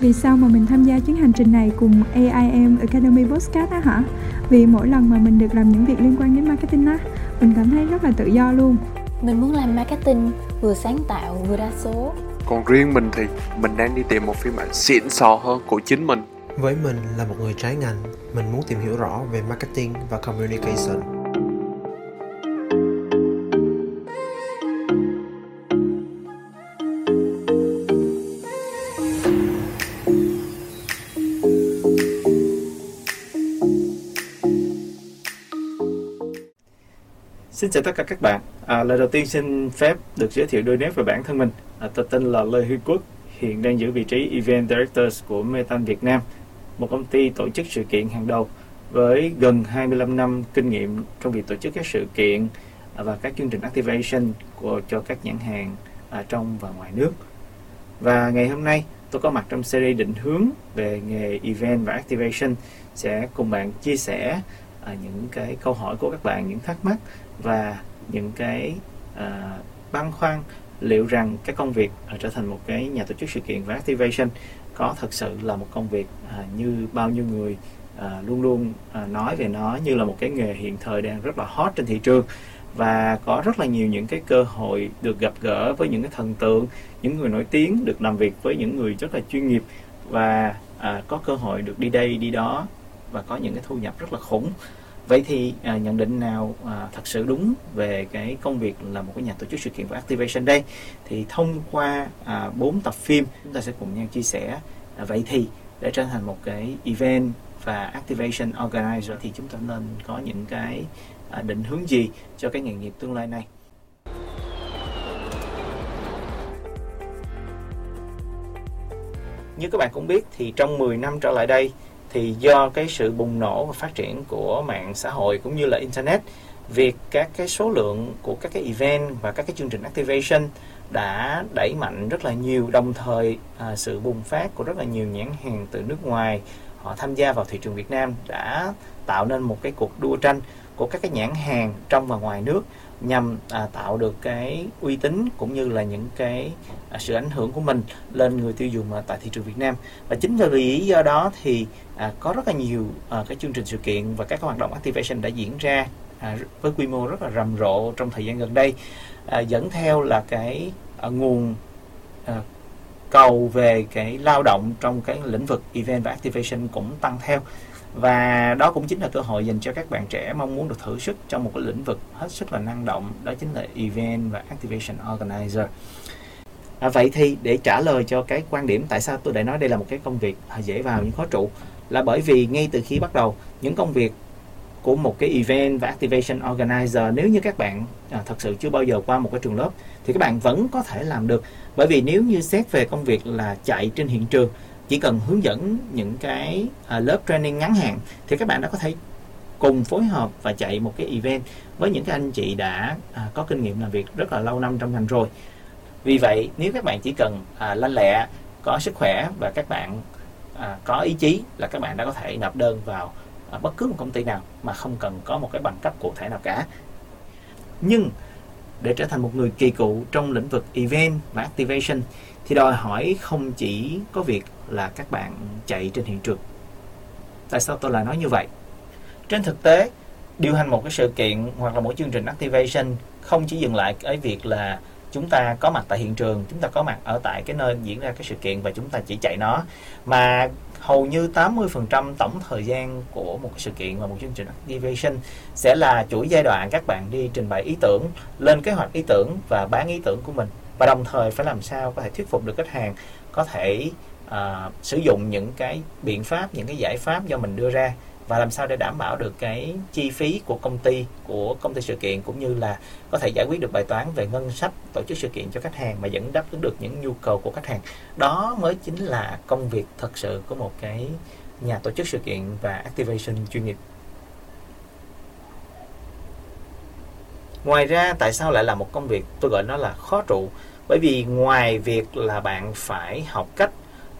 Vì sao mà mình tham gia chuyến hành trình này cùng AIM Academy Podcast á hả? Vì mỗi lần mà mình được làm những việc liên quan đến marketing á, mình cảm thấy rất là tự do luôn. Mình muốn làm marketing vừa sáng tạo vừa đa số. Còn riêng mình thì mình đang đi tìm một phiên bản xịn sò hơn của chính mình. Với mình là một người trái ngành, mình muốn tìm hiểu rõ về marketing và communication. Xin chào tất cả các bạn. À, lời đầu tiên xin phép được giới thiệu đôi nét về bản thân mình. À, tôi tên là Lê Huy Quốc, hiện đang giữ vị trí Event directors của Metan Việt Nam, một công ty tổ chức sự kiện hàng đầu với gần 25 năm kinh nghiệm trong việc tổ chức các sự kiện à, và các chương trình activation của cho các nhãn hàng à, trong và ngoài nước. Và ngày hôm nay tôi có mặt trong series định hướng về nghề event và activation sẽ cùng bạn chia sẻ à, những cái câu hỏi của các bạn, những thắc mắc và những cái à, băn khoăn liệu rằng cái công việc à, trở thành một cái nhà tổ chức sự kiện và activation có thật sự là một công việc à, như bao nhiêu người à, luôn luôn à, nói về nó như là một cái nghề hiện thời đang rất là hot trên thị trường và có rất là nhiều những cái cơ hội được gặp gỡ với những cái thần tượng những người nổi tiếng được làm việc với những người rất là chuyên nghiệp và à, có cơ hội được đi đây đi đó và có những cái thu nhập rất là khủng. Vậy thì à, nhận định nào à, thật sự đúng về cái công việc là một cái nhà tổ chức sự kiện và activation đây? Thì thông qua à, 4 tập phim chúng ta sẽ cùng nhau chia sẻ. À, vậy thì để trở thành một cái event và activation organizer thì chúng ta nên có những cái à, định hướng gì cho cái nghề nghiệp tương lai này? Như các bạn cũng biết thì trong 10 năm trở lại đây thì do cái sự bùng nổ và phát triển của mạng xã hội cũng như là internet việc các cái số lượng của các cái event và các cái chương trình activation đã đẩy mạnh rất là nhiều đồng thời à, sự bùng phát của rất là nhiều nhãn hàng từ nước ngoài họ tham gia vào thị trường Việt Nam đã tạo nên một cái cuộc đua tranh của các cái nhãn hàng trong và ngoài nước nhằm à, tạo được cái uy tín cũng như là những cái à, sự ảnh hưởng của mình lên người tiêu dùng à, tại thị trường Việt Nam. Và chính vì lý do đó thì à, có rất là nhiều à, cái chương trình sự kiện và các hoạt động activation đã diễn ra à, với quy mô rất là rầm rộ trong thời gian gần đây à, dẫn theo là cái à, nguồn à, cầu về cái lao động trong cái lĩnh vực event và activation cũng tăng theo và đó cũng chính là cơ hội dành cho các bạn trẻ mong muốn được thử sức trong một cái lĩnh vực hết sức là năng động đó chính là event và activation organizer. À, vậy thì để trả lời cho cái quan điểm tại sao tôi đã nói đây là một cái công việc dễ vào nhưng khó trụ là bởi vì ngay từ khi bắt đầu những công việc của một cái event và activation organizer nếu như các bạn à, thật sự chưa bao giờ qua một cái trường lớp thì các bạn vẫn có thể làm được. Bởi vì nếu như xét về công việc là chạy trên hiện trường chỉ cần hướng dẫn những cái à, lớp training ngắn hạn thì các bạn đã có thể cùng phối hợp và chạy một cái event với những cái anh chị đã à, có kinh nghiệm làm việc rất là lâu năm trong ngành rồi. Vì vậy nếu các bạn chỉ cần à, lanh lẹ có sức khỏe và các bạn à, có ý chí là các bạn đã có thể nộp đơn vào à, bất cứ một công ty nào mà không cần có một cái bằng cấp cụ thể nào cả. Nhưng để trở thành một người kỳ cựu trong lĩnh vực event và activation thì đòi hỏi không chỉ có việc là các bạn chạy trên hiện trường. Tại sao tôi lại nói như vậy? Trên thực tế, điều hành một cái sự kiện hoặc là một chương trình activation không chỉ dừng lại ở việc là chúng ta có mặt tại hiện trường, chúng ta có mặt ở tại cái nơi diễn ra cái sự kiện và chúng ta chỉ chạy nó, mà hầu như 80% tổng thời gian của một cái sự kiện và một chương trình activation sẽ là chuỗi giai đoạn các bạn đi trình bày ý tưởng, lên kế hoạch ý tưởng và bán ý tưởng của mình và đồng thời phải làm sao có thể thuyết phục được khách hàng có thể uh, sử dụng những cái biện pháp những cái giải pháp do mình đưa ra và làm sao để đảm bảo được cái chi phí của công ty của công ty sự kiện cũng như là có thể giải quyết được bài toán về ngân sách tổ chức sự kiện cho khách hàng mà vẫn đáp ứng được những nhu cầu của khách hàng. Đó mới chính là công việc thật sự của một cái nhà tổ chức sự kiện và activation chuyên nghiệp. Ngoài ra tại sao lại là một công việc tôi gọi nó là khó trụ? Bởi vì ngoài việc là bạn phải học cách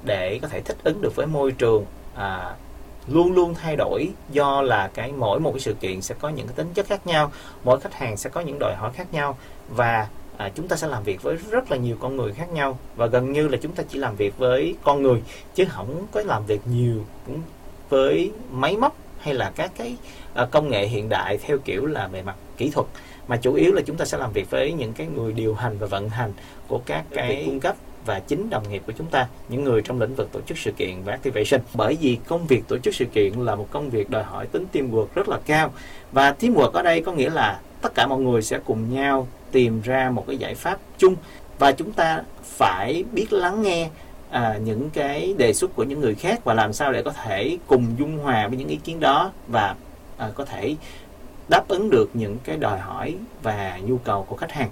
để có thể thích ứng được với môi trường à, luôn luôn thay đổi do là cái mỗi một cái sự kiện sẽ có những cái tính chất khác nhau mỗi khách hàng sẽ có những đòi hỏi khác nhau và à, chúng ta sẽ làm việc với rất là nhiều con người khác nhau. Và gần như là chúng ta chỉ làm việc với con người chứ không có làm việc nhiều cũng với máy móc hay là các cái à, công nghệ hiện đại theo kiểu là về mặt kỹ thuật mà chủ yếu là chúng ta sẽ làm việc với những cái người điều hành và vận hành của các cái cung cấp. và chính đồng nghiệp của chúng ta những người trong lĩnh vực tổ chức sự kiện và activation. Bởi vì công việc tổ chức sự kiện là một công việc đòi hỏi tính teamwork rất là cao. Và teamwork ở đây có nghĩa là tất cả mọi người sẽ cùng nhau tìm ra một cái giải pháp chung. Và chúng ta phải biết lắng nghe à, những cái đề xuất của những người khác và làm sao để có thể cùng dung hòa với những ý kiến đó và à, có thể đáp ứng được những cái đòi hỏi và nhu cầu của khách hàng.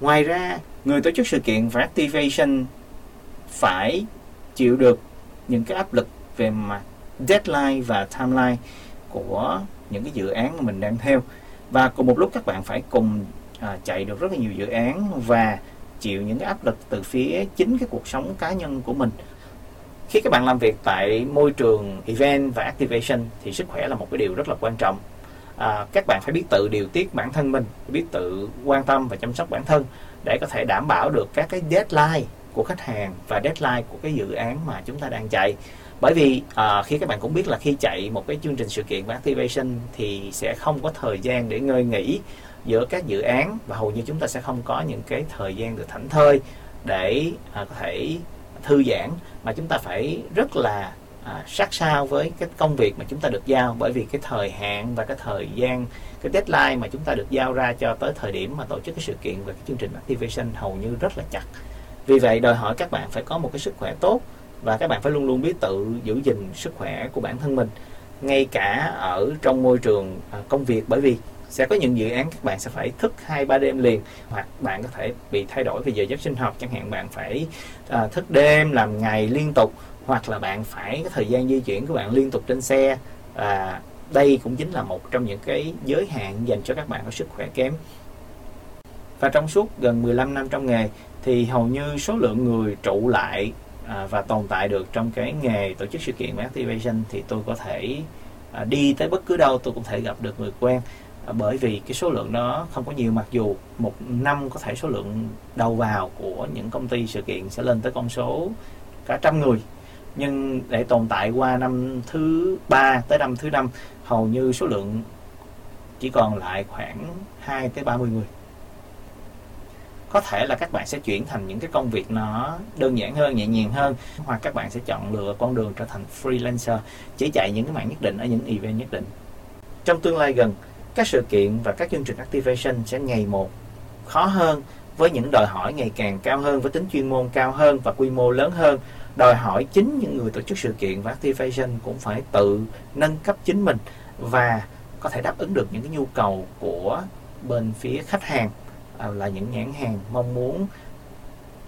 Ngoài ra người tổ chức sự kiện và activation phải chịu được những cái áp lực về mặt deadline và timeline của những cái dự án mà mình đang theo. Và cùng một lúc các bạn phải cùng à, chạy được rất là nhiều dự án và chịu những cái áp lực từ phía chính cái cuộc sống cá nhân của mình. Khi các bạn làm việc tại môi trường event và activation thì sức khỏe là một cái điều rất là quan trọng à, các bạn phải biết tự điều tiết bản thân mình biết tự quan tâm và chăm sóc bản thân để có thể đảm bảo được các cái deadline của khách hàng và deadline của cái dự án mà chúng ta đang chạy. Bởi vì à, khi các bạn cũng biết là khi chạy một cái chương trình sự kiện và activation thì sẽ không có thời gian để ngơi nghỉ giữa các dự án và hầu như chúng ta sẽ không có những cái thời gian được thảnh thơi để à, có thể thư giãn. Mà chúng ta phải rất là à, sát sao với cái công việc mà chúng ta được giao. Bởi vì cái thời hạn và cái thời gian cái deadline mà chúng ta được giao ra cho tới thời điểm mà tổ chức cái sự kiện và cái chương trình activation hầu như rất là chặt. Vì vậy đòi hỏi các bạn phải có một cái sức khỏe tốt và các bạn phải luôn luôn biết tự giữ gìn sức khỏe của bản thân mình ngay cả ở trong môi trường à, công việc. Bởi vì sẽ có những dự án các bạn sẽ phải thức hai ba đêm liền hoặc bạn có thể bị thay đổi về giờ giấc sinh học. Chẳng hạn bạn phải à, thức đêm làm ngày liên tục hoặc là bạn phải cái thời gian di chuyển của bạn liên tục trên xe. À, đây cũng chính là một trong những cái giới hạn dành cho các bạn có sức khỏe kém. Và trong suốt gần 15 năm trong nghề thì hầu như số lượng người trụ lại à, và tồn tại được trong cái nghề tổ chức sự kiện và activation thì tôi có thể à, đi tới bất cứ đâu tôi cũng thể gặp được người quen. À, bởi vì cái số lượng đó không có nhiều mặc dù một năm có thể số lượng đầu vào của những công ty sự kiện sẽ lên tới con số cả trăm người nhưng để tồn tại qua năm thứ ba tới năm thứ năm, hầu như số lượng chỉ còn lại khoảng 2 tới 30 người. Có thể là các bạn sẽ chuyển thành những cái công việc nó đơn giản hơn, nhẹ nhàng hơn, hoặc các bạn sẽ chọn lựa con đường trở thành freelancer, chỉ chạy những cái mạng nhất định ở những event nhất định. Trong tương lai gần, các sự kiện và các chương trình activation sẽ ngày một khó hơn, với những đòi hỏi ngày càng cao hơn, với tính chuyên môn cao hơn và quy mô lớn hơn đòi hỏi chính những người tổ chức sự kiện và activation cũng phải tự nâng cấp chính mình và có thể đáp ứng được những cái nhu cầu của bên phía khách hàng à, là những nhãn hàng mong muốn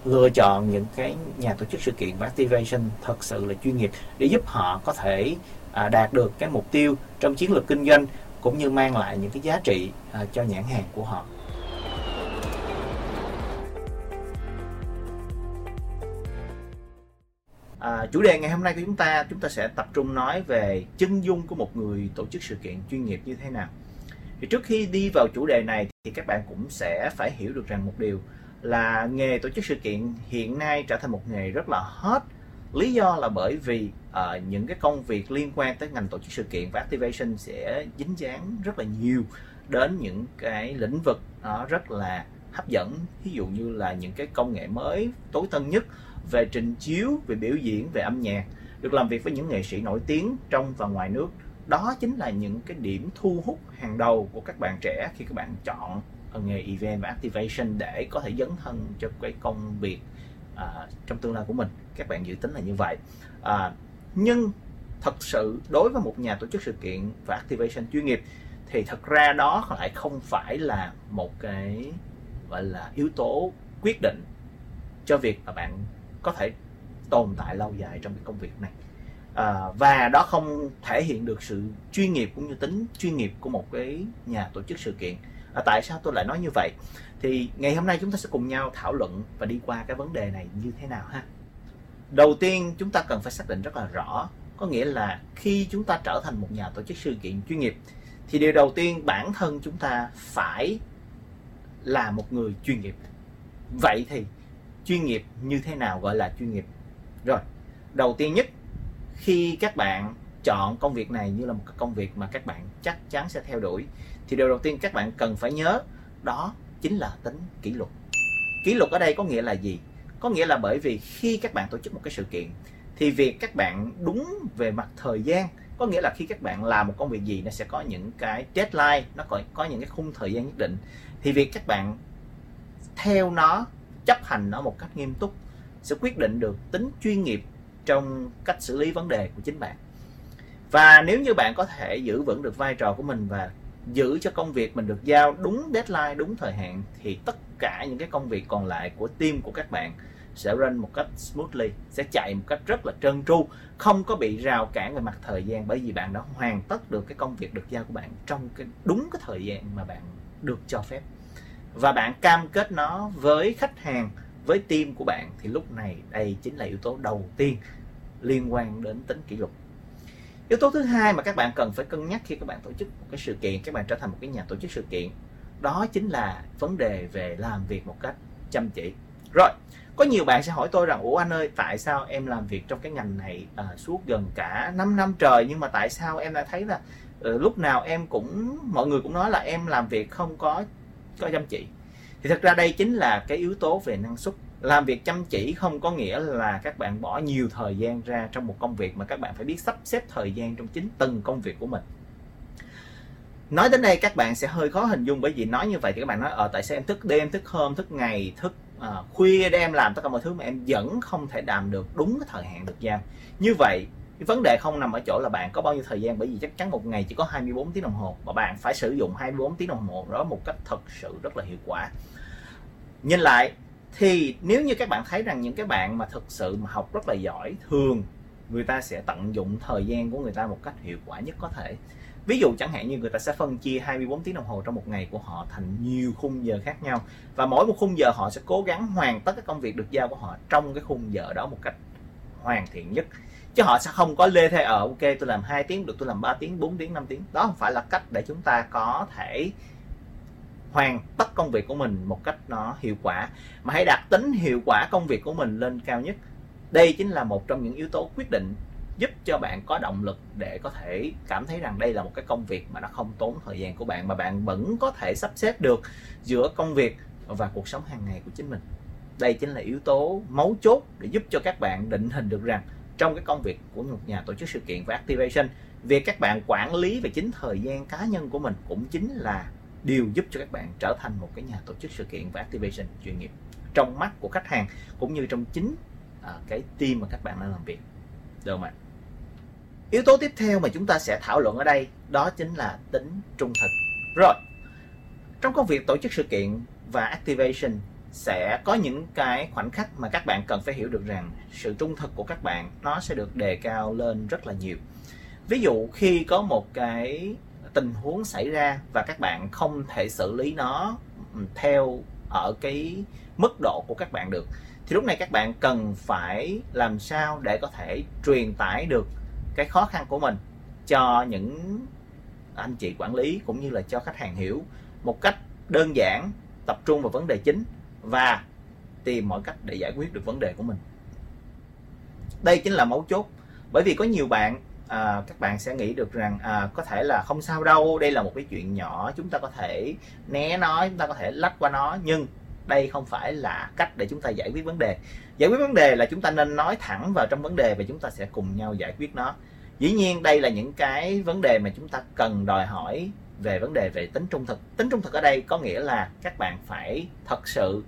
lựa chọn những cái nhà tổ chức sự kiện và activation thật sự là chuyên nghiệp để giúp họ có thể à, đạt được cái mục tiêu trong chiến lược kinh doanh cũng như mang lại những cái giá trị à, cho nhãn hàng của họ. À, chủ đề ngày hôm nay của chúng ta chúng ta sẽ tập trung nói về chân dung của một người tổ chức sự kiện chuyên nghiệp như thế nào. Thì trước khi đi vào chủ đề này thì các bạn cũng sẽ phải hiểu được rằng một điều là nghề tổ chức sự kiện hiện nay trở thành một nghề rất là hot. Lý do là bởi vì uh, những cái công việc liên quan tới ngành tổ chức sự kiện và activation sẽ dính dáng rất là nhiều đến những cái lĩnh vực nó rất là hấp dẫn ví dụ như là những cái công nghệ mới tối tân nhất về trình chiếu về biểu diễn về âm nhạc được làm việc với những nghệ sĩ nổi tiếng trong và ngoài nước. Đó chính là những cái điểm thu hút hàng đầu của các bạn trẻ khi các bạn chọn nghề event và activation để có thể dấn thân cho cái công việc à, trong tương lai của mình. Các bạn dự tính là như vậy. À, nhưng thật sự đối với một nhà tổ chức sự kiện và activation chuyên nghiệp thì thật ra đó lại không phải là một cái gọi là yếu tố quyết định cho việc mà bạn có thể tồn tại lâu dài trong cái công việc này. À, và đó không thể hiện được sự chuyên nghiệp cũng như tính chuyên nghiệp của một cái nhà tổ chức sự kiện. À, tại sao tôi lại nói như vậy? Thì ngày hôm nay chúng ta sẽ cùng nhau thảo luận và đi qua cái vấn đề này như thế nào ha? Đầu tiên chúng ta cần phải xác định rất là rõ có nghĩa là khi chúng ta trở thành một nhà tổ chức sự kiện chuyên nghiệp thì điều đầu tiên bản thân chúng ta phải là một người chuyên nghiệp. Vậy thì chuyên nghiệp như thế nào gọi là chuyên nghiệp. Rồi, đầu tiên nhất, khi các bạn chọn công việc này như là một công việc mà các bạn chắc chắn sẽ theo đuổi, thì điều đầu tiên các bạn cần phải nhớ đó chính là tính kỷ luật. Kỷ luật ở đây có nghĩa là gì? Có nghĩa là bởi vì khi các bạn tổ chức một cái sự kiện, thì việc các bạn đúng về mặt thời gian, có nghĩa là khi các bạn làm một công việc gì nó sẽ có những cái deadline, nó có có những cái khung thời gian nhất định, thì việc các bạn theo nó chấp hành nó một cách nghiêm túc, sẽ quyết định được tính chuyên nghiệp trong cách xử lý vấn đề của chính bạn. Và nếu như bạn có thể giữ vững được vai trò của mình và giữ cho công việc mình được giao đúng deadline, đúng thời hạn, thì tất cả những cái công việc còn lại của team của các bạn sẽ run một cách smoothly, sẽ chạy một cách rất là trơn tru, không có bị rào cản về mặt thời gian, bởi vì bạn đã hoàn tất được cái công việc được giao của bạn trong cái đúng cái thời gian mà bạn được cho phép và bạn cam kết nó với khách hàng với team của bạn thì lúc này đây chính là yếu tố đầu tiên liên quan đến tính kỷ luật. Yếu tố thứ hai mà các bạn cần phải cân nhắc khi các bạn tổ chức một cái sự kiện các bạn trở thành một cái nhà tổ chức sự kiện đó chính là vấn đề về làm việc một cách chăm chỉ. Rồi có nhiều bạn sẽ hỏi tôi rằng ủa anh ơi tại sao em làm việc trong cái ngành này à, suốt gần cả 5 năm trời nhưng mà tại sao em lại thấy là uh, lúc nào em cũng mọi người cũng nói là em làm việc không có có chăm chỉ. Thì thật ra đây chính là cái yếu tố về năng suất. Làm việc chăm chỉ không có nghĩa là các bạn bỏ nhiều thời gian ra trong một công việc mà các bạn phải biết sắp xếp thời gian trong chính từng công việc của mình. Nói đến đây các bạn sẽ hơi khó hình dung bởi vì nói như vậy thì các bạn nói ở tại sao em thức đêm thức hôm thức ngày thức uh, khuya để em làm tất cả mọi thứ mà em vẫn không thể làm được đúng cái thời hạn được giao? Như vậy cái vấn đề không nằm ở chỗ là bạn có bao nhiêu thời gian, bởi vì chắc chắn một ngày chỉ có 24 tiếng đồng hồ và bạn phải sử dụng 24 tiếng đồng hồ, đó một cách thật sự rất là hiệu quả. Nhìn lại, thì nếu như các bạn thấy rằng những cái bạn mà thực sự mà học rất là giỏi, thường người ta sẽ tận dụng thời gian của người ta một cách hiệu quả nhất có thể. Ví dụ chẳng hạn như người ta sẽ phân chia 24 tiếng đồng hồ trong một ngày của họ thành nhiều khung giờ khác nhau, và mỗi một khung giờ họ sẽ cố gắng hoàn tất cái công việc được giao của họ trong cái khung giờ đó một cách hoàn thiện nhất chứ họ sẽ không có lê thê ở ok, tôi làm 2 tiếng được, tôi làm 3 tiếng 4 tiếng 5 tiếng. Đó không phải là cách để chúng ta có thể hoàn tất công việc của mình một cách nó hiệu quả. Mà hãy đặt tính hiệu quả công việc của mình lên cao nhất. Đây chính là một trong những yếu tố quyết định giúp cho bạn có động lực để có thể cảm thấy rằng đây là một cái công việc mà nó không tốn thời gian của bạn, mà bạn vẫn có thể sắp xếp được giữa công việc và cuộc sống hàng ngày của chính mình. Đây chính là yếu tố mấu chốt để giúp cho các bạn định hình được rằng trong cái công việc của một nhà tổ chức sự kiện và activation việc các bạn quản lý về chính thời gian cá nhân của mình cũng chính là điều giúp cho các bạn trở thành một cái nhà tổ chức sự kiện và activation chuyên nghiệp trong mắt của khách hàng cũng như trong chính à, cái team mà các bạn đang làm việc. Được không ạ? Yếu tố tiếp theo mà chúng ta sẽ thảo luận ở đây đó chính là tính trung thực. Rồi trong công việc tổ chức sự kiện và activation sẽ có những cái khoảnh khắc mà các bạn cần phải hiểu được rằng sự trung thực của các bạn nó sẽ được đề cao lên rất là nhiều. Ví dụ, khi có một cái tình huống xảy ra và các bạn không thể xử lý nó theo ở cái mức độ của các bạn được, thì lúc này các bạn cần phải làm sao để có thể truyền tải được cái khó khăn của mình cho những anh chị quản lý cũng như là cho khách hàng hiểu một cách đơn giản, tập trung vào vấn đề chính và tìm mọi cách để giải quyết được vấn đề của mình. Đây chính là mấu chốt. Bởi vì có nhiều bạn à, các bạn sẽ nghĩ được rằng à, có thể là không sao đâu đây là một cái chuyện nhỏ chúng ta có thể né nó chúng ta có thể lách qua nó. Nhưng đây không phải là cách để chúng ta giải quyết vấn đề. Giải quyết vấn đề là chúng ta nên nói thẳng vào trong vấn đề và chúng ta sẽ cùng nhau giải quyết nó. Dĩ nhiên đây là những cái vấn đề mà chúng ta cần đòi hỏi về vấn đề về tính trung thực. Tính trung thực ở đây có nghĩa là các bạn phải thật sự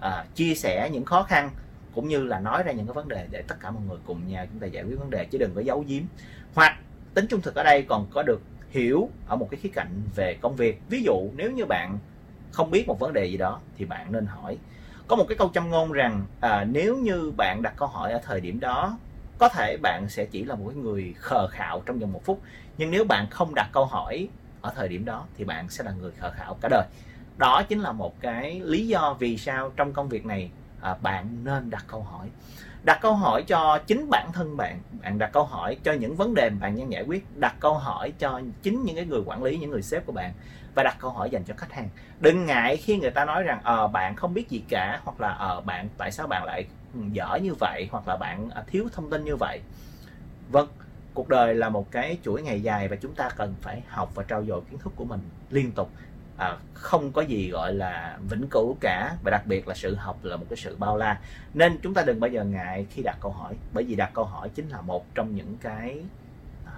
à, chia sẻ những khó khăn cũng như là nói ra những cái vấn đề để tất cả mọi người cùng nhau chúng ta giải quyết vấn đề chứ đừng có giấu giếm. Hoặc tính trung thực ở đây còn có được hiểu ở một cái khía cạnh về công việc. Ví dụ nếu như bạn không biết một vấn đề gì đó thì bạn nên hỏi. Có một cái câu châm ngôn rằng à, nếu như bạn đặt câu hỏi ở thời điểm đó có thể bạn sẽ chỉ là một cái người khờ khạo trong vòng một phút. Nhưng nếu bạn không đặt câu hỏi ở thời điểm đó thì bạn sẽ là người khờ khảo cả đời. Đó chính là một cái lý do vì sao trong công việc này à, bạn nên đặt câu hỏi. Đặt câu hỏi cho chính bản thân bạn bạn đặt câu hỏi cho những vấn đề mà bạn đang giải quyết đặt câu hỏi cho chính những cái người quản lý những người sếp của bạn và đặt câu hỏi dành cho khách hàng. Đừng ngại khi người ta nói rằng ờ bạn không biết gì cả hoặc là ờ bạn tại sao bạn lại ừ, dở như vậy? hoặc là bạn à, thiếu thông tin như vậy. Vâng cuộc đời là một cái chuỗi ngày dài và chúng ta cần phải học và trau dồi kiến thức của mình liên tục. À, không có gì gọi là vĩnh cửu cả và đặc biệt là sự học là một cái sự bao la. Nên chúng ta đừng bao giờ ngại khi đặt câu hỏi bởi vì đặt câu hỏi chính là một trong những cái à,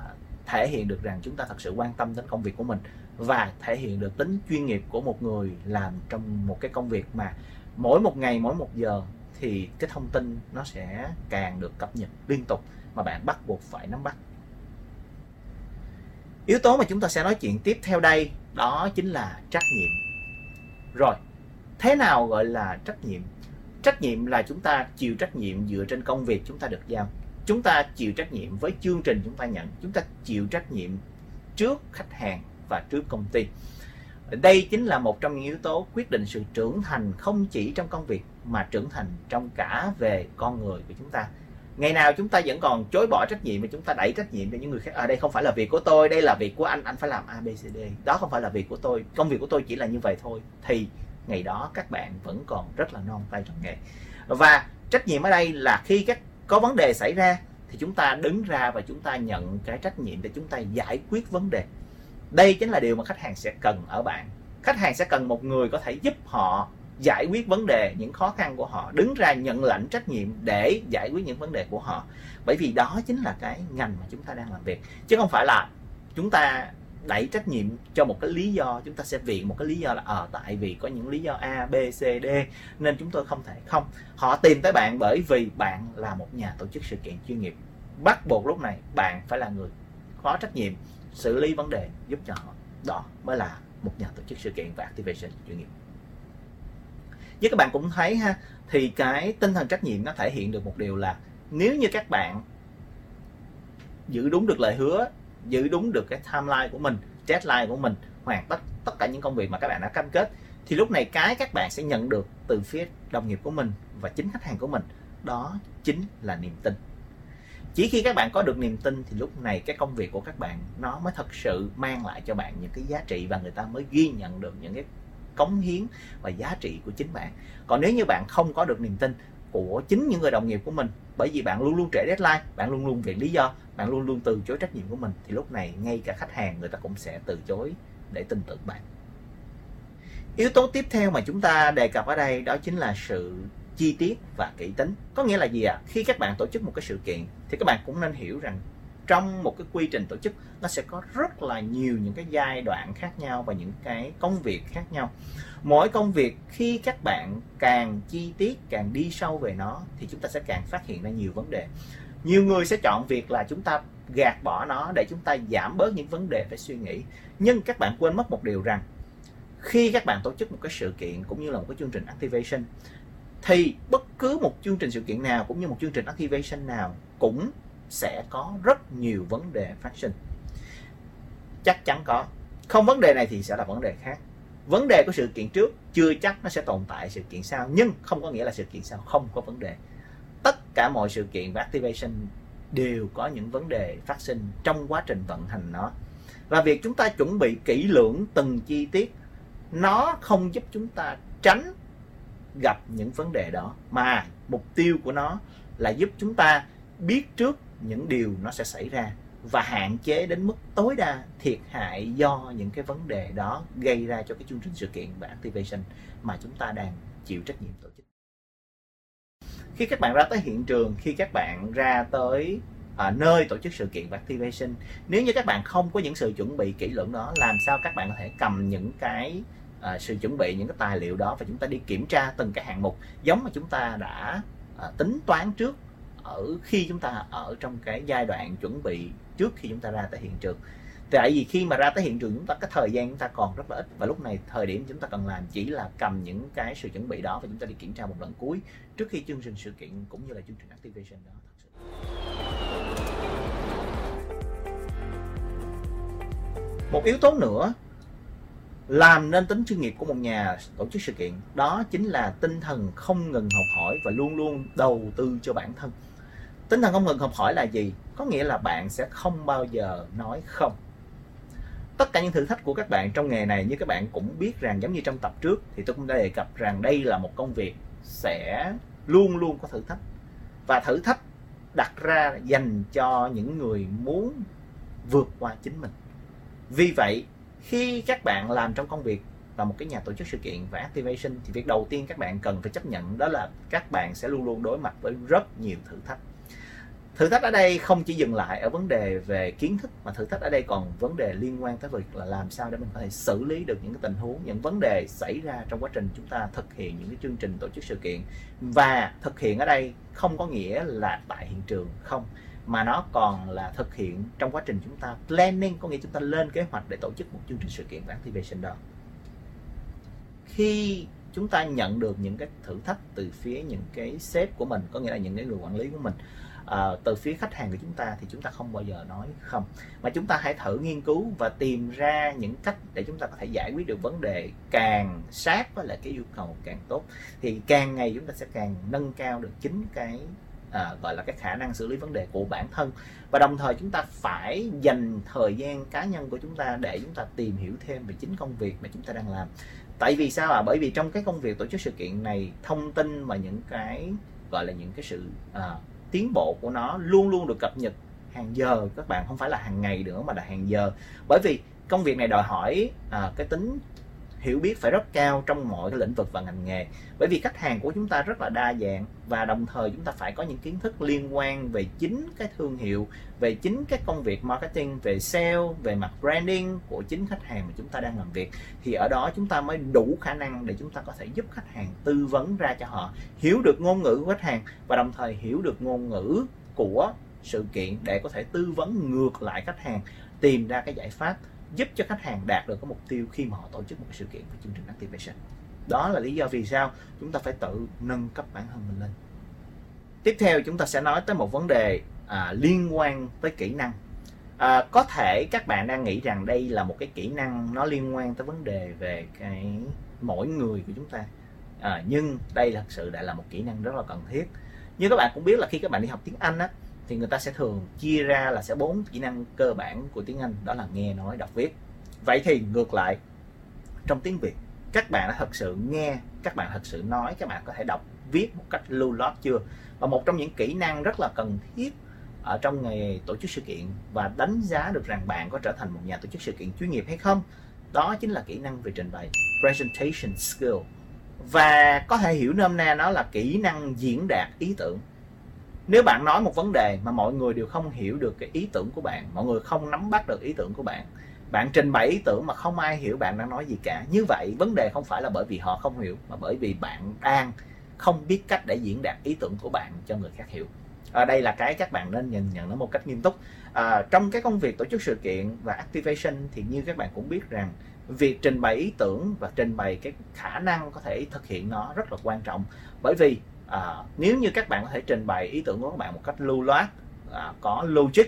thể hiện được rằng chúng ta thật sự quan tâm đến công việc của mình và thể hiện được tính chuyên nghiệp của một người làm trong một cái công việc mà mỗi một ngày mỗi một giờ thì cái thông tin nó sẽ càng được cập nhật liên tục mà bạn bắt buộc phải nắm bắt. Yếu tố mà chúng ta sẽ nói chuyện tiếp theo đây, đó chính là trách nhiệm. Rồi, thế nào gọi là trách nhiệm? Trách nhiệm là chúng ta chịu trách nhiệm dựa trên công việc chúng ta được giao. Chúng ta chịu trách nhiệm với chương trình chúng ta nhận. Chúng ta chịu trách nhiệm trước khách hàng và trước công ty. Đây chính là một trong những yếu tố quyết định sự trưởng thành không chỉ trong công việc mà trưởng thành trong cả về con người của chúng ta ngày nào chúng ta vẫn còn chối bỏ trách nhiệm mà chúng ta đẩy trách nhiệm cho những người khác. Ở à, đây không phải là việc của tôi đây là việc của anh anh phải làm a b c d. Đó không phải là việc của tôi. Công việc của tôi chỉ là như vậy thôi. Thì ngày đó các bạn vẫn còn rất là non tay trong nghề. Và trách nhiệm ở đây là khi các có vấn đề xảy ra thì chúng ta đứng ra và chúng ta nhận cái trách nhiệm để chúng ta giải quyết vấn đề. Đây chính là điều mà khách hàng sẽ cần ở bạn. Khách hàng sẽ cần một người có thể giúp họ giải quyết vấn đề những khó khăn của họ đứng ra nhận lãnh trách nhiệm để giải quyết những vấn đề của họ. Bởi vì đó chính là cái ngành mà chúng ta đang làm việc. Chứ không phải là chúng ta đẩy trách nhiệm cho một cái lý do chúng ta sẽ viện một cái lý do là ờ à, tại vì có những lý do a b c d nên chúng tôi không thể. Không họ tìm tới bạn bởi vì bạn là một nhà tổ chức sự kiện chuyên nghiệp. Bắt buộc lúc này bạn phải là người có trách nhiệm xử lý vấn đề giúp cho họ. Đó mới là một nhà tổ chức sự kiện và activation chuyên nghiệp với các bạn cũng thấy ha, thì cái tinh thần trách nhiệm nó thể hiện được một điều là nếu như các bạn giữ đúng được lời hứa, giữ đúng được cái timeline của mình, deadline của mình, hoàn tất tất cả những công việc mà các bạn đã cam kết, thì lúc này cái các bạn sẽ nhận được từ phía đồng nghiệp của mình và chính khách hàng của mình. Đó chính là niềm tin. Chỉ khi các bạn có được niềm tin thì lúc này cái công việc của các bạn nó mới thật sự mang lại cho bạn những cái giá trị và người ta mới ghi nhận được những cái cống hiến và giá trị của chính bạn. Còn nếu như bạn không có được niềm tin của chính những người đồng nghiệp của mình, bởi vì bạn luôn luôn trễ deadline, bạn luôn luôn viện lý do, bạn luôn luôn từ chối trách nhiệm của mình, thì lúc này ngay cả khách hàng người ta cũng sẽ từ chối để tin tưởng bạn. Yếu tố tiếp theo mà chúng ta đề cập ở đây đó chính là sự chi tiết và kỹ tính. Có nghĩa là gì ạ? À? khi các bạn tổ chức một cái sự kiện, thì các bạn cũng nên hiểu rằng trong một cái quy trình tổ chức, nó sẽ có rất là nhiều những cái giai đoạn khác nhau và những cái công việc khác nhau. Mỗi công việc khi các bạn càng chi tiết, càng đi sâu về nó thì chúng ta sẽ càng phát hiện ra nhiều vấn đề. Nhiều người sẽ chọn việc là chúng ta gạt bỏ nó để chúng ta giảm bớt những vấn đề phải suy nghĩ. Nhưng các bạn quên mất một điều rằng, khi các bạn tổ chức một cái sự kiện cũng như là một cái chương trình activation, thì bất cứ một chương trình sự kiện nào cũng như một chương trình activation nào cũng sẽ có rất nhiều vấn đề phát sinh chắc chắn có. Không vấn đề này thì sẽ là vấn đề khác. Vấn đề của sự kiện trước, chưa chắc nó sẽ tồn tại sự kiện sau, nhưng không có nghĩa là sự kiện sau không có vấn đề. Tất cả mọi sự kiện và activation đều có những vấn đề phát sinh trong quá trình vận hành nó. Và việc chúng ta chuẩn bị kỹ lưỡng từng chi tiết, nó không giúp chúng ta tránh gặp những vấn đề đó, mà mục tiêu của nó là giúp chúng ta biết trước những điều nó sẽ xảy ra và hạn chế đến mức tối đa thiệt hại do những cái vấn đề đó gây ra cho cái chương trình sự kiện và activation mà chúng ta đang chịu trách nhiệm tổ chức. Khi các bạn ra tới hiện trường khi các bạn ra tới ở nơi tổ chức sự kiện và activation nếu như các bạn không có những sự chuẩn bị kỹ lưỡng đó làm sao các bạn có thể cầm những cái uh, sự chuẩn bị những cái tài liệu đó và chúng ta đi kiểm tra từng cái hạng mục giống mà chúng ta đã uh, tính toán trước ở khi chúng ta ở trong cái giai đoạn chuẩn bị trước khi chúng ta ra tới hiện trường. Tại vì khi mà ra tới hiện trường, chúng ta, cái thời gian chúng ta còn rất là ít. Và lúc này thời điểm chúng ta cần làm chỉ là cầm những cái sự chuẩn bị đó và chúng ta đi kiểm tra một lần cuối trước khi chương trình sự kiện cũng như là chương trình activation đó thật sự. Một yếu tố nữa làm nên tính chuyên nghiệp của một nhà tổ chức sự kiện, đó chính là tinh thần không ngừng học hỏi và luôn luôn đầu tư cho bản thân tinh thần không ngừng học hỏi là gì? Có nghĩa là bạn sẽ không bao giờ nói không. Tất cả những thử thách của các bạn trong nghề này, như các bạn cũng biết rằng giống như trong tập trước, thì tôi cũng đã đề cập rằng đây là một công việc sẽ luôn luôn có thử thách. Và thử thách đặt ra dành cho những người muốn vượt qua chính mình. Vì vậy, khi các bạn làm trong công việc là một cái nhà tổ chức sự kiện và activation, thì việc đầu tiên các bạn cần phải chấp nhận đó là các bạn sẽ luôn luôn đối mặt với rất nhiều thử thách thử thách ở đây không chỉ dừng lại ở vấn đề về kiến thức, mà thử thách ở đây còn vấn đề liên quan tới việc là làm sao để mình có thể xử lý được những cái tình huống, những vấn đề xảy ra trong quá trình chúng ta thực hiện những cái chương trình tổ chức sự kiện. Và thực hiện ở đây không có nghĩa là tại hiện trường không, mà nó còn là thực hiện trong quá trình chúng ta planning, có nghĩa chúng ta lên kế hoạch để tổ chức một chương trình sự kiện và activation đó. Khi chúng ta nhận được những cái thử thách từ phía những cái sếp của mình, có nghĩa là những cái người quản lý của mình uh, từ phía khách hàng của chúng ta thì chúng ta không bao giờ nói không. Mà chúng ta hãy thử nghiên cứu và tìm ra những cách để chúng ta có thể giải quyết được vấn đề càng sát với lại cái yêu cầu càng tốt. Thì càng ngày chúng ta sẽ càng nâng cao được chính cái à, gọi là cái khả năng xử lý vấn đề của bản thân. Và đồng thời chúng ta phải dành thời gian cá nhân của chúng ta để chúng ta tìm hiểu thêm về chính công việc mà chúng ta đang làm. Tại vì sao à bởi vì trong cái công việc tổ chức sự kiện này thông tin và những cái gọi là những cái sự à, tiến bộ của nó luôn luôn được cập nhật hàng giờ. Các bạn không phải là hàng ngày nữa mà là hàng giờ. Bởi vì công việc này đòi hỏi à, cái tính hiểu biết phải rất cao trong mọi cái lĩnh vực và ngành nghề. Bởi vì khách hàng của chúng ta rất là đa dạng và đồng thời chúng ta phải có những kiến thức liên quan về chính cái thương hiệu, về chính cái công việc marketing, về sale, về mặt branding của chính khách hàng mà chúng ta đang làm việc. Thì ở đó chúng ta mới đủ khả năng để chúng ta có thể giúp khách hàng tư vấn ra cho họ, hiểu được ngôn ngữ của khách hàng và đồng thời hiểu được ngôn ngữ của sự kiện để có thể tư vấn ngược lại khách hàng, tìm ra cái giải pháp giúp cho khách hàng đạt được cái mục tiêu khi mà họ tổ chức một sự kiện với chương trình activation. Đó là lý do vì sao chúng ta phải tự nâng cấp bản thân mình lên. Tiếp theo chúng ta sẽ nói tới một vấn đề à, liên quan tới kỹ năng. À, có thể các bạn đang nghĩ rằng đây là một cái kỹ năng nó liên quan tới vấn đề về cái mỗi người của chúng ta. À, nhưng đây thật sự đã là một kỹ năng rất là cần thiết. Như các bạn cũng biết là khi các bạn đi học tiếng Anh á thì người ta sẽ thường chia ra là sẽ bốn kỹ năng cơ bản của tiếng Anh, đó là nghe, nói, đọc, viết. Vậy thì ngược lại, trong tiếng Việt, các bạn đã thật sự nghe, các bạn thật sự nói, các bạn có thể đọc, viết một cách lưu loát chưa? Và một trong những kỹ năng rất là cần thiết ở trong nghề tổ chức sự kiện và đánh giá được rằng bạn có trở thành một nhà tổ chức sự kiện chuyên nghiệp hay không, đó chính là kỹ năng về trình bày, presentation skill. Và có thể hiểu nôm na nó là kỹ năng diễn đạt ý tưởng nếu bạn nói một vấn đề mà mọi người đều không hiểu được cái ý tưởng của bạn mọi người không nắm bắt được ý tưởng của bạn bạn trình bày ý tưởng mà không ai hiểu bạn đang nói gì cả. Như vậy vấn đề không phải là bởi vì họ không hiểu mà bởi vì bạn đang không biết cách để diễn đạt ý tưởng của bạn cho người khác hiểu. Ở đây là cái các bạn nên nhìn nhận nó một cách nghiêm túc. À, trong cái công việc tổ chức sự kiện và activation thì như các bạn cũng biết rằng việc trình bày ý tưởng và trình bày cái khả năng có thể thực hiện nó rất là quan trọng. Bởi vì à, nếu như các bạn có thể trình bày ý tưởng của các bạn một cách lưu loát à, có logic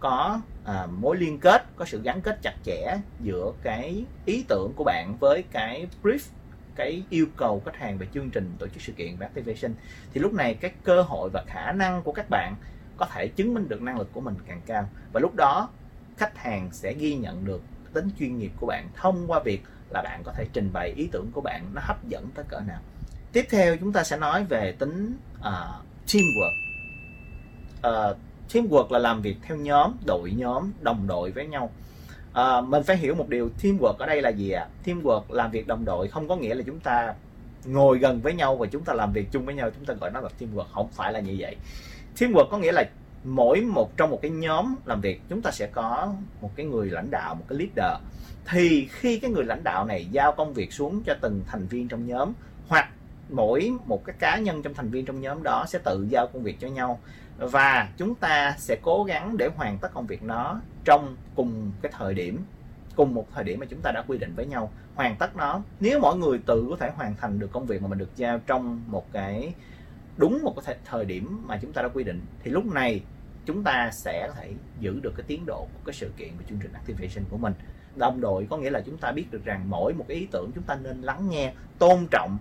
có à, mối liên kết có sự gắn kết chặt chẽ giữa cái ý tưởng của bạn với cái brief cái yêu cầu khách hàng về chương trình tổ chức sự kiện và activation thì lúc này các cơ hội và khả năng của các bạn có thể chứng minh được năng lực của mình càng cao. Và lúc đó khách hàng sẽ ghi nhận được tính chuyên nghiệp của bạn thông qua việc là bạn có thể trình bày ý tưởng của bạn nó hấp dẫn tới cỡ nào tiếp theo chúng ta sẽ nói về tính uh, teamwork. Uh, teamwork là làm việc theo nhóm đội nhóm đồng đội với nhau. À, mình phải hiểu một điều teamwork ở đây là gì ạ? À? teamwork làm việc đồng đội không có nghĩa là chúng ta ngồi gần với nhau và chúng ta làm việc chung với nhau chúng ta gọi nó là teamwork không phải là như vậy. Teamwork có nghĩa là mỗi một trong một cái nhóm làm việc chúng ta sẽ có một cái người lãnh đạo một cái leader. Thì khi cái người lãnh đạo này giao công việc xuống cho từng thành viên trong nhóm hoặc mỗi một cái cá nhân trong thành viên trong nhóm đó sẽ tự giao công việc cho nhau. Và chúng ta sẽ cố gắng để hoàn tất công việc đó trong cùng cái thời điểm, cùng một thời điểm mà chúng ta đã quy định với nhau. Hoàn tất nó, nếu mọi người tự có thể hoàn thành được công việc mà mình được giao trong một cái, đúng một cái thời điểm mà chúng ta đã quy định, thì lúc này chúng ta sẽ có thể giữ được cái tiến độ của cái sự kiện và chương trình activation của mình. Đồng đội có nghĩa là chúng ta biết được rằng mỗi một cái ý tưởng chúng ta nên lắng nghe, tôn trọng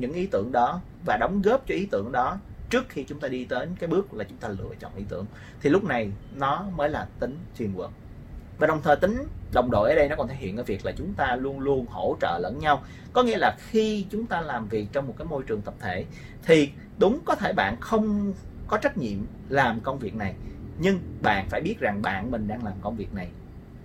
những ý tưởng đó và đóng góp cho ý tưởng đó trước khi chúng ta đi đến cái bước là chúng ta lựa chọn ý tưởng, thì lúc này nó mới là tính teamwork. Và đồng thời tính đồng đội ở đây nó còn thể hiện ở việc là chúng ta luôn luôn hỗ trợ lẫn nhau. Có nghĩa là khi chúng ta làm việc trong một cái môi trường tập thể, thì đúng có thể bạn không có trách nhiệm làm công việc này, nhưng bạn phải biết rằng bạn mình đang làm công việc này.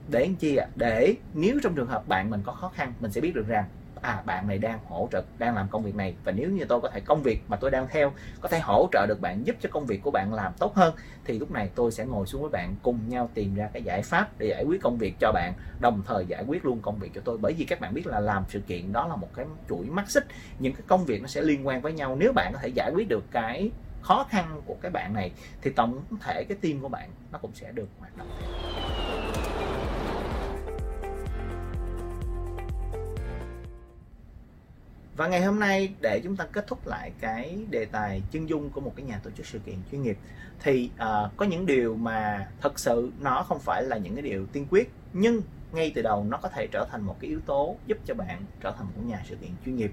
Để làm chi ạ? Để nếu trong trường hợp bạn mình có khó khăn, mình sẽ biết được rằng à bạn này đang hỗ trợ, đang làm công việc này. Và nếu như tôi có thể công việc mà tôi đang theo, có thể hỗ trợ được bạn, giúp cho công việc của bạn làm tốt hơn, thì lúc này tôi sẽ ngồi xuống với bạn, cùng nhau tìm ra cái giải pháp để giải quyết công việc cho bạn, đồng thời giải quyết luôn công việc cho tôi. Bởi vì các bạn biết là làm sự kiện đó là một cái chuỗi mắt xích, những cái công việc nó sẽ liên quan với nhau. Nếu bạn có thể giải quyết được cái khó khăn của cái bạn này, thì tổng thể cái team của bạn nó cũng sẽ được hoạt động. Và ngày hôm nay để chúng ta kết thúc lại cái đề tài chân dung của một cái nhà tổ chức sự kiện chuyên nghiệp thì uh, có những điều mà thật sự nó không phải là những cái điều tiên quyết nhưng ngay từ đầu nó có thể trở thành một cái yếu tố giúp cho bạn trở thành một nhà sự kiện chuyên nghiệp.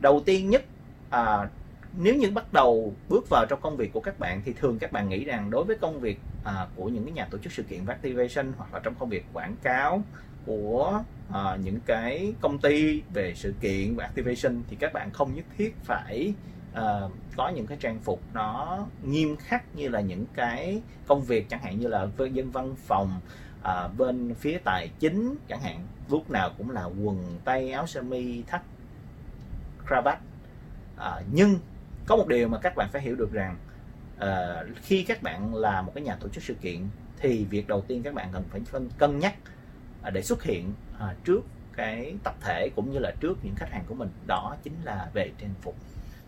Đầu tiên nhất uh, nếu như bắt đầu bước vào trong công việc của các bạn thì thường các bạn nghĩ rằng đối với công việc à, của những cái nhà tổ chức sự kiện và activation hoặc là trong công việc quảng cáo của à, những cái công ty về sự kiện và activation thì các bạn không nhất thiết phải à, có những cái trang phục nó nghiêm khắc như là những cái công việc chẳng hạn như là dân văn phòng à, bên phía tài chính chẳng hạn lúc nào cũng là quần tây áo sơ mi thắt cravat. À, nhưng có một điều mà các bạn phải hiểu được rằng uh, khi các bạn là một cái nhà tổ chức sự kiện thì việc đầu tiên các bạn cần phải phân cân nhắc uh, để xuất hiện uh, trước cái tập thể cũng như là trước những khách hàng của mình đó chính là về trang phục.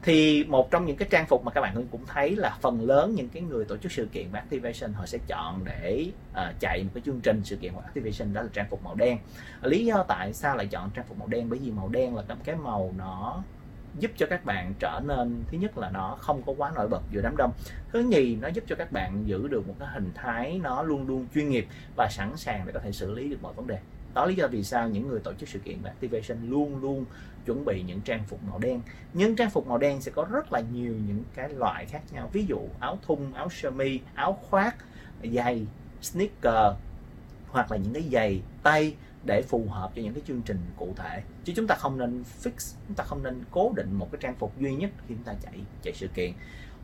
Thì một trong những cái trang phục mà các bạn cũng thấy là phần lớn những cái người tổ chức sự kiện và activation họ sẽ chọn để uh, chạy một cái chương trình sự kiện hoặc activation đó là trang phục màu đen. Lý do tại sao lại chọn trang phục màu đen? Bởi vì màu đen là cái màu nó giúp cho các bạn trở nên, thứ nhất là nó không có quá nổi bật giữa đám đông. Thứ nhì, nó giúp cho các bạn giữ được một cái hình thái nó luôn luôn chuyên nghiệp và sẵn sàng để có thể xử lý được mọi vấn đề. Đó lý do vì sao những người tổ chức sự kiện và activation luôn luôn chuẩn bị những trang phục màu đen. Nhưng trang phục màu đen sẽ có rất là nhiều những cái loại khác nhau. Ví dụ áo thun, áo sơ mi, áo khoác, giày, sneaker hoặc là những cái giày tay để phù hợp cho những cái chương trình cụ thể. Chứ chúng ta không nên fix, chúng ta không nên cố định một cái trang phục duy nhất khi chúng ta chạy chạy sự kiện.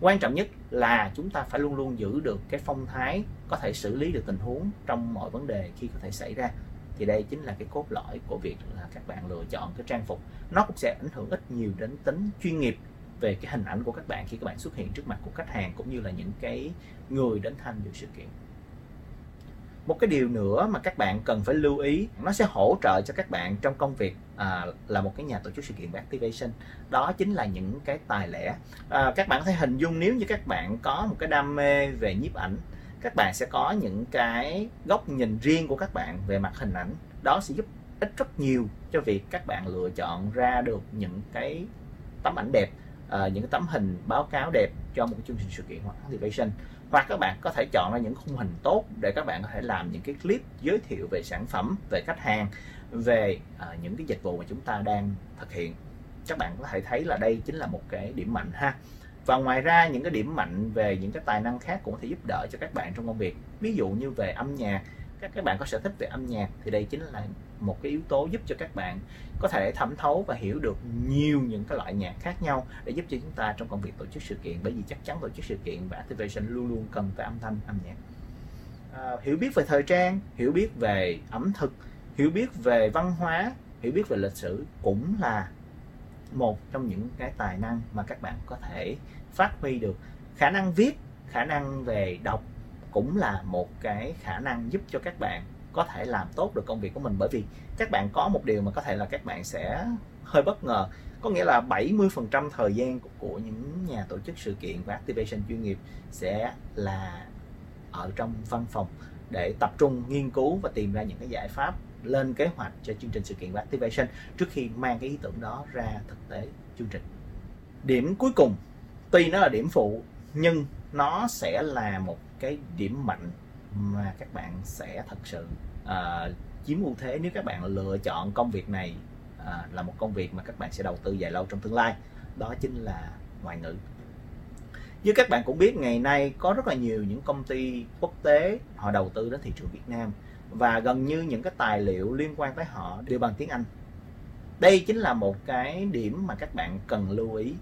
Quan trọng nhất là chúng ta phải luôn luôn giữ được cái phong thái, có thể xử lý được tình huống trong mọi vấn đề khi có thể xảy ra. Thì đây chính là cái cốt lõi của việc là các bạn lựa chọn cái trang phục. Nó cũng sẽ ảnh hưởng ít nhiều đến tính chuyên nghiệp về cái hình ảnh của các bạn khi các bạn xuất hiện trước mặt của khách hàng, cũng như là những cái người đến tham dự sự kiện một cái điều nữa mà các bạn cần phải lưu ý nó sẽ hỗ trợ cho các bạn trong công việc à, là một cái nhà tổ chức sự kiện activation. Đó chính là những cái tài lẻ. À, các bạn có thể hình dung nếu như các bạn có một cái đam mê về nhiếp ảnh các bạn sẽ có những cái góc nhìn riêng của các bạn về mặt hình ảnh. Đó sẽ giúp ích rất nhiều cho việc các bạn lựa chọn ra được những cái tấm ảnh đẹp uh, những cái tấm hình báo cáo đẹp cho một chương trình sự kiện hoặc activation hoặc các bạn có thể chọn ra những khung hình tốt để các bạn có thể làm những cái clip giới thiệu về sản phẩm về khách hàng về uh, những cái dịch vụ mà chúng ta đang thực hiện. Các bạn có thể thấy là đây chính là một cái điểm mạnh ha. Và ngoài ra những cái điểm mạnh về những cái tài năng khác cũng có thể giúp đỡ cho các bạn trong công việc. Ví dụ như về âm nhạc các các bạn có sở thích về âm nhạc thì đây chính là một cái yếu tố giúp cho các bạn có thể thẩm thấu và hiểu được nhiều những cái loại nhạc khác nhau để giúp cho chúng ta trong công việc tổ chức sự kiện. Bởi vì chắc chắn tổ chức sự kiện và activation luôn luôn cần tới âm thanh âm nhạc. À, hiểu biết về thời trang hiểu biết về ẩm thực hiểu biết về văn hóa hiểu biết về lịch sử cũng là một trong những cái tài năng mà các bạn có thể phát huy được. Khả năng viết khả năng về đọc cũng là một cái khả năng giúp cho các bạn có thể làm tốt được công việc của mình. Bởi vì các bạn có một điều mà có thể là các bạn sẽ hơi bất ngờ. Có nghĩa là 70% thời gian của, những nhà tổ chức sự kiện và activation chuyên nghiệp sẽ là ở trong văn phòng để tập trung nghiên cứu và tìm ra những cái giải pháp lên kế hoạch cho chương trình sự kiện và activation trước khi mang cái ý tưởng đó ra thực tế chương trình. Điểm cuối cùng tuy nó là điểm phụ nhưng nó sẽ là một cái điểm mạnh mà các bạn sẽ thật sự uh, chiếm ưu thế nếu các bạn lựa chọn công việc này uh, là một công việc mà các bạn sẽ đầu tư dài lâu trong tương lai. Đó chính là ngoại ngữ. Như các bạn cũng biết ngày nay có rất là nhiều những công ty quốc tế họ đầu tư đến thị trường Việt Nam và gần như những cái tài liệu liên quan tới họ đều bằng tiếng Anh. Đây chính là một cái điểm mà các bạn cần lưu ý.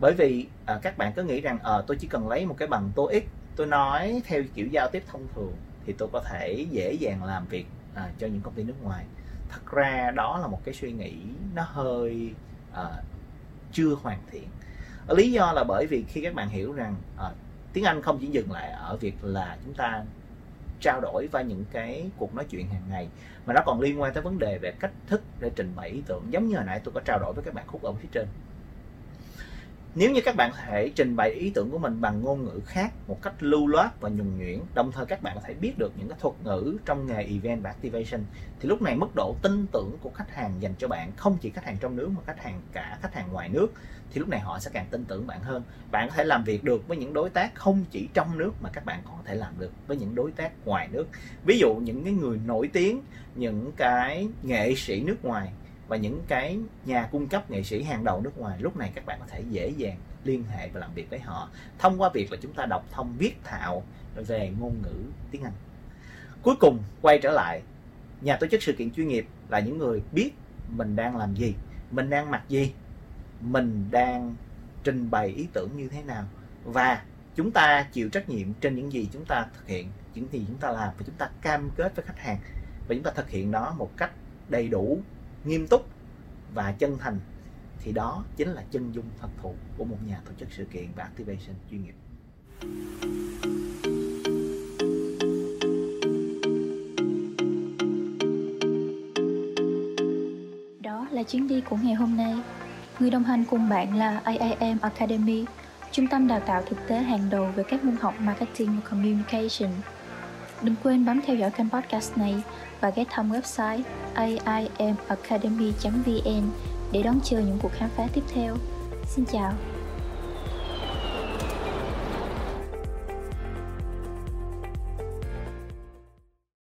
Bởi vì à, các bạn cứ nghĩ rằng à, tôi chỉ cần lấy một cái bằng TOEIC tôi nói theo kiểu giao tiếp thông thường thì tôi có thể dễ dàng làm việc à, cho những công ty nước ngoài. Thật ra đó là một cái suy nghĩ nó hơi à, chưa hoàn thiện. Lý do là bởi vì khi các bạn hiểu rằng à, tiếng Anh không chỉ dừng lại ở việc là chúng ta trao đổi và những cái cuộc nói chuyện hàng ngày mà nó còn liên quan tới vấn đề về cách thức để trình bày ý tưởng. Giống như hồi nãy tôi có trao đổi với các bạn khúc ở phía trên nếu như các bạn có thể trình bày ý tưởng của mình bằng ngôn ngữ khác một cách lưu loát và nhuần nhuyễn, đồng thời các bạn có thể biết được những cái thuật ngữ trong nghề event và activation, thì lúc này mức độ tin tưởng của khách hàng dành cho bạn, không chỉ khách hàng trong nước mà khách hàng cả khách hàng ngoài nước, thì lúc này họ sẽ càng tin tưởng bạn hơn. Bạn có thể làm việc được với những đối tác không chỉ trong nước mà các bạn còn có thể làm được với những đối tác ngoài nước. Ví dụ những cái người nổi tiếng, những cái nghệ sĩ nước ngoài và những cái nhà cung cấp nghệ sĩ hàng đầu nước ngoài, lúc này các bạn có thể dễ dàng liên hệ và làm việc với họ. Thông qua việc là chúng ta đọc thông viết thạo về ngôn ngữ tiếng Anh. Cuối cùng, quay trở lại, nhà tổ chức sự kiện chuyên nghiệp là những người biết mình đang làm gì, mình đang mặc gì, mình đang trình bày ý tưởng như thế nào. Và chúng ta chịu trách nhiệm trên những gì chúng ta thực hiện, những gì chúng ta làm. Và chúng ta cam kết với khách hàng và chúng ta thực hiện nó một cách đầy đủ nghiêm túc và chân thành thì đó chính là chân dung thật thụ của một nhà tổ chức sự kiện và activation chuyên nghiệp Đó là chuyến đi của ngày hôm nay. Người đồng hành cùng bạn là AIM Academy, trung tâm đào tạo thực tế hàng đầu về các môn học marketing và communication. Đừng quên bấm theo dõi kênh podcast này và ghé thăm website aimacademy.vn để đón chờ những cuộc khám phá tiếp theo. Xin chào!